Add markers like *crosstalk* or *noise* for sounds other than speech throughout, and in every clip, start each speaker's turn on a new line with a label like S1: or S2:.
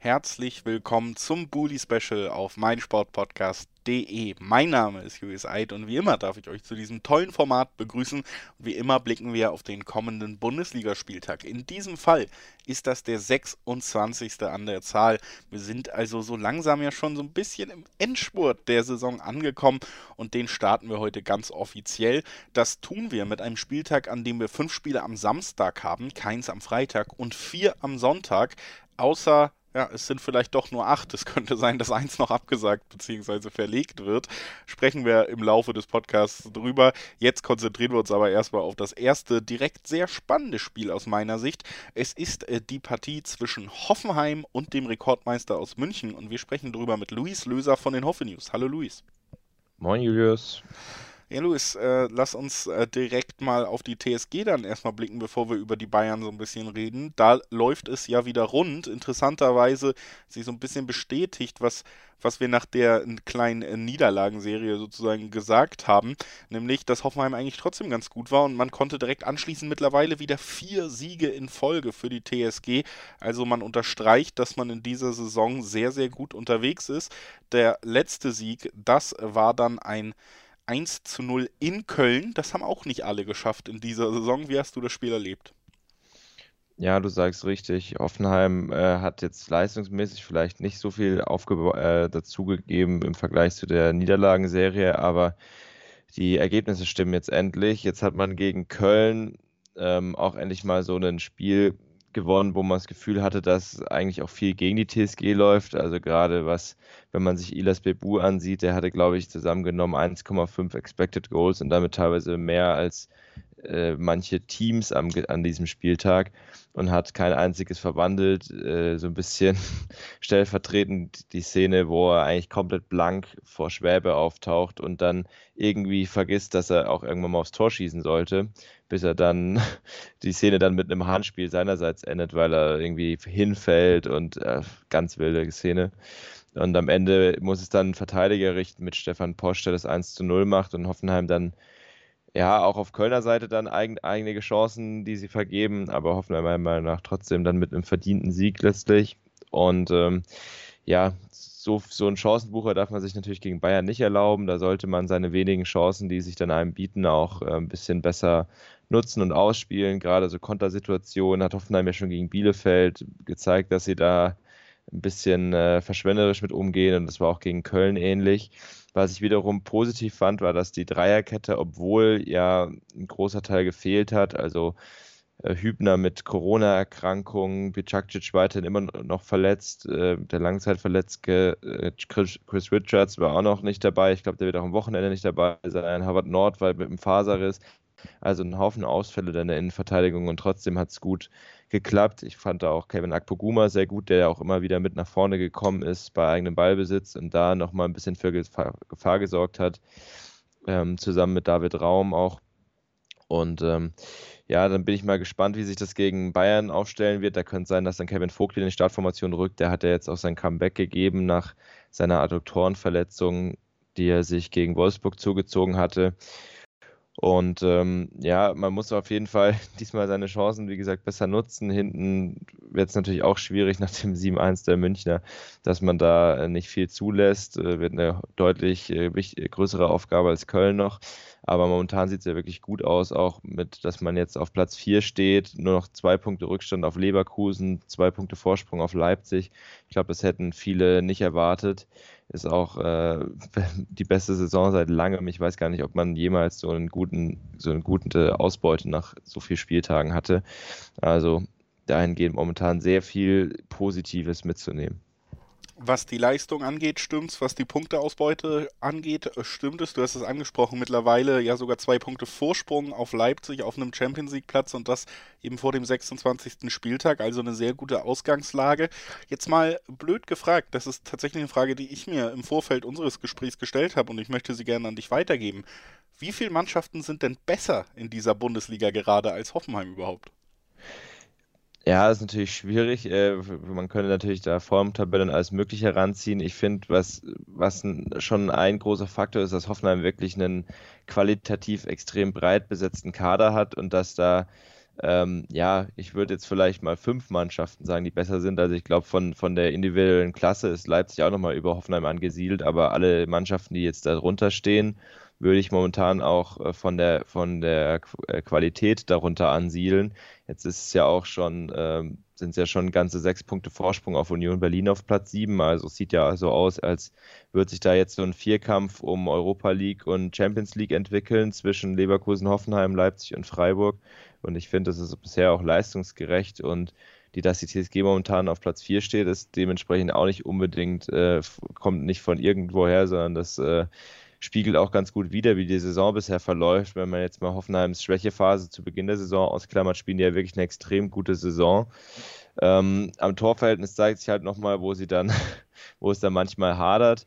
S1: Herzlich willkommen zum Bully Special auf meinsportpodcast.de. Mein Name ist Julius Eid und wie immer darf ich euch zu diesem tollen Format begrüßen. wie immer blicken wir auf den kommenden Bundesligaspieltag. In diesem Fall ist das der 26. an der Zahl. Wir sind also so langsam ja schon so ein bisschen im Endspurt der Saison angekommen und den starten wir heute ganz offiziell. Das tun wir mit einem Spieltag, an dem wir fünf Spiele am Samstag haben, keins am Freitag und vier am Sonntag. Außer ja, es sind vielleicht doch nur acht. Es könnte sein, dass eins noch abgesagt bzw. verlegt wird. Sprechen wir im Laufe des Podcasts drüber. Jetzt konzentrieren wir uns aber erstmal auf das erste direkt sehr spannende Spiel aus meiner Sicht. Es ist äh, die Partie zwischen Hoffenheim und dem Rekordmeister aus München und wir sprechen drüber mit Luis Löser von den Hoffe News. Hallo Luis.
S2: Moin Julius.
S1: Ja, Luis, äh, lass uns äh, direkt mal auf die TSG dann erstmal blicken, bevor wir über die Bayern so ein bisschen reden. Da läuft es ja wieder rund. Interessanterweise sich so ein bisschen bestätigt, was, was wir nach der kleinen äh, Niederlagenserie sozusagen gesagt haben, nämlich, dass Hoffenheim eigentlich trotzdem ganz gut war und man konnte direkt anschließend mittlerweile wieder vier Siege in Folge für die TSG. Also man unterstreicht, dass man in dieser Saison sehr, sehr gut unterwegs ist. Der letzte Sieg, das war dann ein 1 zu 0 in Köln. Das haben auch nicht alle geschafft in dieser Saison. Wie hast du das Spiel erlebt?
S2: Ja, du sagst richtig. Hoffenheim äh, hat jetzt leistungsmäßig vielleicht nicht so viel äh, dazugegeben im Vergleich zu der Niederlagenserie, aber die Ergebnisse stimmen jetzt endlich. Jetzt hat man gegen Köln ähm, auch endlich mal so ein Spiel gewonnen, wo man das Gefühl hatte, dass eigentlich auch viel gegen die TSG läuft. Also gerade was, wenn man sich Ilas Bebu ansieht, der hatte, glaube ich, zusammengenommen 1,5 Expected Goals und damit teilweise mehr als äh, manche Teams am, an diesem Spieltag und hat kein einziges verwandelt. Äh, so ein bisschen *laughs* stellvertretend die Szene, wo er eigentlich komplett blank vor Schwäbe auftaucht und dann irgendwie vergisst, dass er auch irgendwann mal aufs Tor schießen sollte, bis er dann *laughs* die Szene dann mit einem Handspiel seinerseits endet, weil er irgendwie hinfällt und äh, ganz wilde Szene. Und am Ende muss es dann ein Verteidiger richten mit Stefan Posch, der das 1 zu 0 macht und Hoffenheim dann ja, auch auf Kölner Seite dann eigen, einige Chancen, die sie vergeben, aber hoffen wir meiner Meinung nach trotzdem dann mit einem verdienten Sieg letztlich. Und ähm, ja, so, so ein Chancenbucher darf man sich natürlich gegen Bayern nicht erlauben. Da sollte man seine wenigen Chancen, die sich dann einem bieten, auch äh, ein bisschen besser nutzen und ausspielen. Gerade so Kontersituationen hat Hoffenheim ja schon gegen Bielefeld gezeigt, dass sie da ein bisschen äh, verschwenderisch mit umgehen und das war auch gegen Köln ähnlich. Was ich wiederum positiv fand, war, dass die Dreierkette, obwohl ja ein großer Teil gefehlt hat, also Hübner mit Corona-Erkrankungen, Bicakcic weiterhin immer noch verletzt, äh, der Langzeitverletzte äh, Chris, Richards war auch noch nicht dabei. Ich glaube, der wird auch am Wochenende nicht dabei sein. Harvard Nord war mit dem Faserriss. Also ein Haufen Ausfälle in der Innenverteidigung und trotzdem hat es gut geklappt. Ich fand da auch Kevin Akpoguma sehr gut, der ja auch immer wieder mit nach vorne gekommen ist bei eigenem Ballbesitz und da nochmal ein bisschen für Gefahr, Gefahr gesorgt hat, ähm, zusammen mit David Raum auch. Und ähm, ja, dann bin ich mal gespannt, wie sich das gegen Bayern aufstellen wird. Da könnte sein, dass dann Kevin Vogt in die Startformation rückt. Der hat ja jetzt auch sein Comeback gegeben nach seiner Adduktorenverletzung, die er sich gegen Wolfsburg zugezogen hatte. Und ähm, ja, man muss auf jeden Fall *laughs* diesmal seine Chancen, wie gesagt, besser nutzen. Hinten wird es natürlich auch schwierig nach dem 7-1 der Münchner, dass man da äh, nicht viel zulässt. Äh, wird eine deutlich äh, größere Aufgabe als Köln noch. Aber momentan sieht es ja wirklich gut aus, auch mit, dass man jetzt auf Platz 4 steht, nur noch zwei Punkte Rückstand auf Leverkusen, zwei Punkte Vorsprung auf Leipzig. Ich glaube, das hätten viele nicht erwartet. Ist auch äh, *laughs* die beste Saison seit langem. Ich weiß gar nicht, ob man jemals so einen guten, so eine gute Ausbeute nach so vielen Spieltagen hatte. Also dahingehend momentan sehr viel Positives mitzunehmen.
S1: Was die Leistung angeht, stimmt's. Was die Punkteausbeute angeht, äh, stimmt es. Du hast es angesprochen, mittlerweile ja sogar zwei Punkte Vorsprung auf Leipzig auf einem Champions League Platz und das eben vor dem 26. Spieltag, also eine sehr gute Ausgangslage. Jetzt mal blöd gefragt, das ist tatsächlich eine Frage, die ich mir im Vorfeld unseres Gesprächs gestellt habe und ich möchte sie gerne an dich weitergeben. Wie viele Mannschaften sind denn besser in dieser Bundesliga gerade als Hoffenheim überhaupt?
S2: Ja, ist natürlich schwierig. Äh, man könnte natürlich da Formtabellen alles Mögliche heranziehen. Ich finde, was, was schon ein großer Faktor ist, dass Hoffenheim wirklich einen qualitativ extrem breit besetzten Kader hat und dass da, ähm, ja, ich würde jetzt vielleicht mal fünf Mannschaften sagen, die besser sind. Also ich glaube, von, von der individuellen Klasse ist Leipzig auch nochmal über Hoffenheim angesiedelt, aber alle Mannschaften, die jetzt darunter stehen, würde ich momentan auch äh, von der, von der äh, Qualität darunter ansiedeln. Jetzt ist es ja auch schon, ähm, sind es ja schon ganze sechs Punkte Vorsprung auf Union Berlin auf Platz sieben. Also es sieht ja so aus, als würde sich da jetzt so ein Vierkampf um Europa League und Champions League entwickeln zwischen Leverkusen, Hoffenheim, Leipzig und Freiburg. Und ich finde, das ist bisher auch leistungsgerecht und die, dass die TSG momentan auf Platz 4 steht, ist dementsprechend auch nicht unbedingt, äh, kommt nicht von irgendwoher, sondern das äh, spiegelt auch ganz gut wider, wie die Saison bisher verläuft. Wenn man jetzt mal Hoffenheims Schwächephase zu Beginn der Saison ausklammert, spielen die ja wirklich eine extrem gute Saison. Ähm, am Torverhältnis zeigt sich halt nochmal, wo sie dann, *laughs* wo es dann manchmal hadert.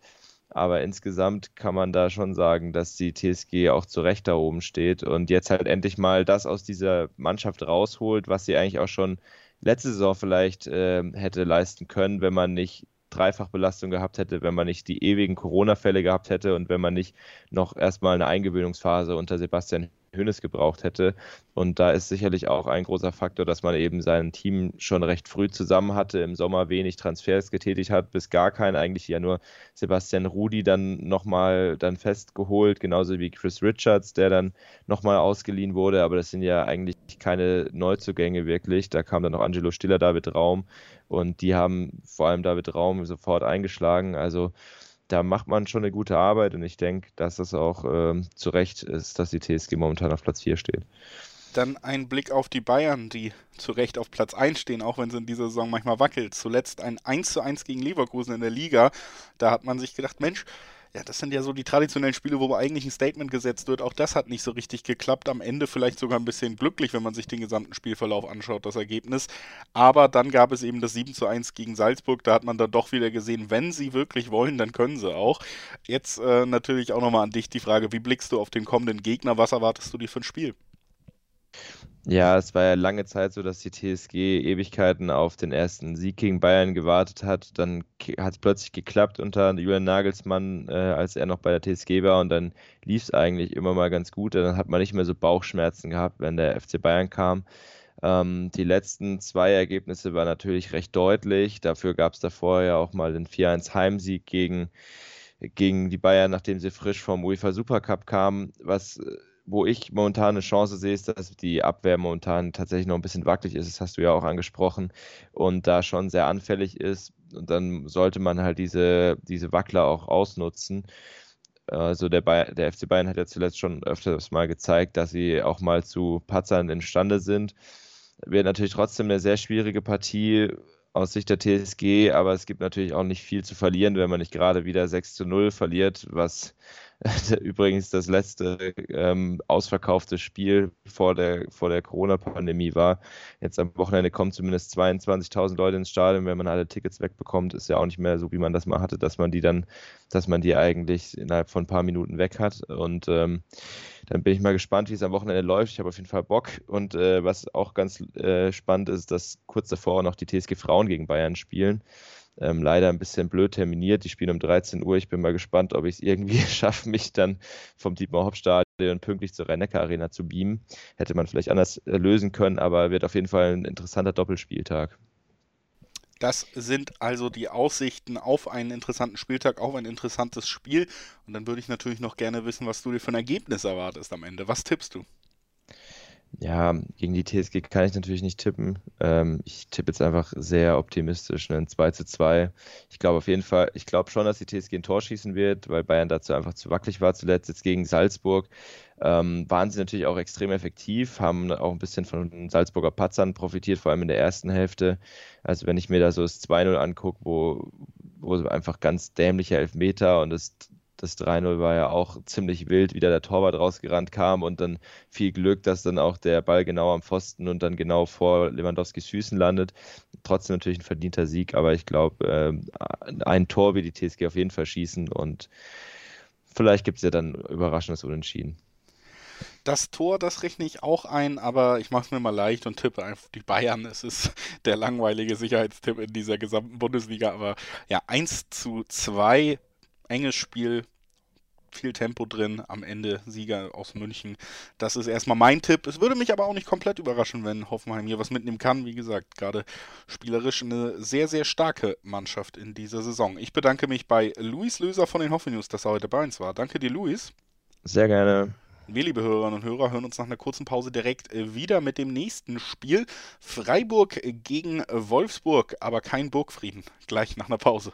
S2: Aber insgesamt kann man da schon sagen, dass die TSG auch zu Recht da oben steht und jetzt halt endlich mal das aus dieser Mannschaft rausholt, was sie eigentlich auch schon letzte Saison vielleicht äh, hätte leisten können, wenn man nicht Dreifachbelastung gehabt hätte, wenn man nicht die ewigen Corona-Fälle gehabt hätte und wenn man nicht noch erstmal eine Eingewöhnungsphase unter Sebastian Hönes gebraucht hätte. Und da ist sicherlich auch ein großer Faktor, dass man eben sein Team schon recht früh zusammen hatte, im Sommer wenig Transfers getätigt hat, bis gar keinen, eigentlich ja nur Sebastian Rudi dann nochmal dann festgeholt, genauso wie Chris Richards, der dann nochmal ausgeliehen wurde, aber das sind ja eigentlich keine Neuzugänge wirklich. Da kam dann noch Angelo Stiller, David Raum und die haben vor allem David Raum sofort eingeschlagen. Also da macht man schon eine gute Arbeit und ich denke, dass das auch ähm, zu Recht ist, dass die TSG momentan auf Platz 4 steht.
S1: Dann ein Blick auf die Bayern, die zu Recht auf Platz 1 stehen, auch wenn sie in dieser Saison manchmal wackelt. Zuletzt ein 1 zu 1 gegen Leverkusen in der Liga. Da hat man sich gedacht, Mensch, ja, das sind ja so die traditionellen Spiele, wo eigentlich ein Statement gesetzt wird. Auch das hat nicht so richtig geklappt. Am Ende vielleicht sogar ein bisschen glücklich, wenn man sich den gesamten Spielverlauf anschaut, das Ergebnis. Aber dann gab es eben das 7 zu 1 gegen Salzburg. Da hat man dann doch wieder gesehen, wenn sie wirklich wollen, dann können sie auch. Jetzt äh, natürlich auch nochmal an dich die Frage, wie blickst du auf den kommenden Gegner? Was erwartest du dir für ein Spiel?
S2: Ja, es war ja lange Zeit so, dass die TSG Ewigkeiten auf den ersten Sieg gegen Bayern gewartet hat. Dann hat es plötzlich geklappt unter Julian Nagelsmann, äh, als er noch bei der TSG war. Und dann lief es eigentlich immer mal ganz gut. Dann hat man nicht mehr so Bauchschmerzen gehabt, wenn der FC Bayern kam. Ähm, die letzten zwei Ergebnisse waren natürlich recht deutlich. Dafür gab es davor ja auch mal den 4-1 Heimsieg gegen, gegen die Bayern, nachdem sie frisch vom UEFA Supercup kamen, was äh, wo ich momentan eine Chance sehe, ist, dass die Abwehr momentan tatsächlich noch ein bisschen wackelig ist. Das hast du ja auch angesprochen. Und da schon sehr anfällig ist. Und dann sollte man halt diese, diese Wackler auch ausnutzen. Also der, der FC Bayern hat ja zuletzt schon öfters mal gezeigt, dass sie auch mal zu Patzern imstande sind. Wird natürlich trotzdem eine sehr schwierige Partie aus Sicht der TSG, aber es gibt natürlich auch nicht viel zu verlieren, wenn man nicht gerade wieder 6 zu 0 verliert, was *laughs* übrigens das letzte ähm, ausverkaufte Spiel vor der, vor der Corona-Pandemie war. Jetzt am Wochenende kommen zumindest 22.000 Leute ins Stadion. Wenn man alle Tickets wegbekommt, ist ja auch nicht mehr so, wie man das mal hatte, dass man die dann, dass man die eigentlich innerhalb von ein paar Minuten weg hat. Und ähm, dann bin ich mal gespannt, wie es am Wochenende läuft. Ich habe auf jeden Fall Bock. Und äh, was auch ganz äh, spannend ist, dass kurz davor noch die TSG Frauen gegen Bayern spielen. Ähm, leider ein bisschen blöd terminiert. Die spielen um 13 Uhr. Ich bin mal gespannt, ob ich es irgendwie *laughs* schaffe, mich dann vom Dietmar Hopp Stadion pünktlich zur rhein Arena zu beamen. Hätte man vielleicht anders äh, lösen können, aber wird auf jeden Fall ein interessanter Doppelspieltag.
S1: Das sind also die Aussichten auf einen interessanten Spieltag, auf ein interessantes Spiel. Und dann würde ich natürlich noch gerne wissen, was du dir für ein Ergebnis erwartest am Ende. Was tippst du?
S2: Ja, gegen die TSG kann ich natürlich nicht tippen. Ähm, ich tippe jetzt einfach sehr optimistisch, ein 2 zu 2. Ich glaube auf jeden Fall, ich glaube schon, dass die TSG ein Tor schießen wird, weil Bayern dazu einfach zu wackelig war zuletzt. Jetzt gegen Salzburg ähm, waren sie natürlich auch extrem effektiv, haben auch ein bisschen von den Salzburger Patzern profitiert, vor allem in der ersten Hälfte. Also wenn ich mir da so das 2-0 angucke, wo, wo einfach ganz dämliche Elfmeter und das das 3-0 war ja auch ziemlich wild, wie da der Torwart rausgerannt kam und dann viel Glück, dass dann auch der Ball genau am Pfosten und dann genau vor Lewandowskis Füßen landet. Trotzdem natürlich ein verdienter Sieg, aber ich glaube, äh, ein Tor wird die TSG auf jeden Fall schießen und vielleicht gibt es ja dann überraschendes Unentschieden.
S1: Das Tor, das rechne ich auch ein, aber ich mache es mir mal leicht und tippe einfach die Bayern. Es ist der langweilige Sicherheitstipp in dieser gesamten Bundesliga, aber ja, 1 zu 2, enges Spiel, viel Tempo drin, am Ende Sieger aus München. Das ist erstmal mein Tipp. Es würde mich aber auch nicht komplett überraschen, wenn Hoffenheim hier was mitnehmen kann. Wie gesagt, gerade spielerisch eine sehr, sehr starke Mannschaft in dieser Saison. Ich bedanke mich bei Luis Löser von den Hoffen News, dass er heute bei uns war. Danke dir, Luis.
S2: Sehr gerne.
S1: Wir, liebe Hörerinnen und Hörer, hören uns nach einer kurzen Pause direkt wieder mit dem nächsten Spiel. Freiburg gegen Wolfsburg, aber kein Burgfrieden. Gleich nach einer Pause.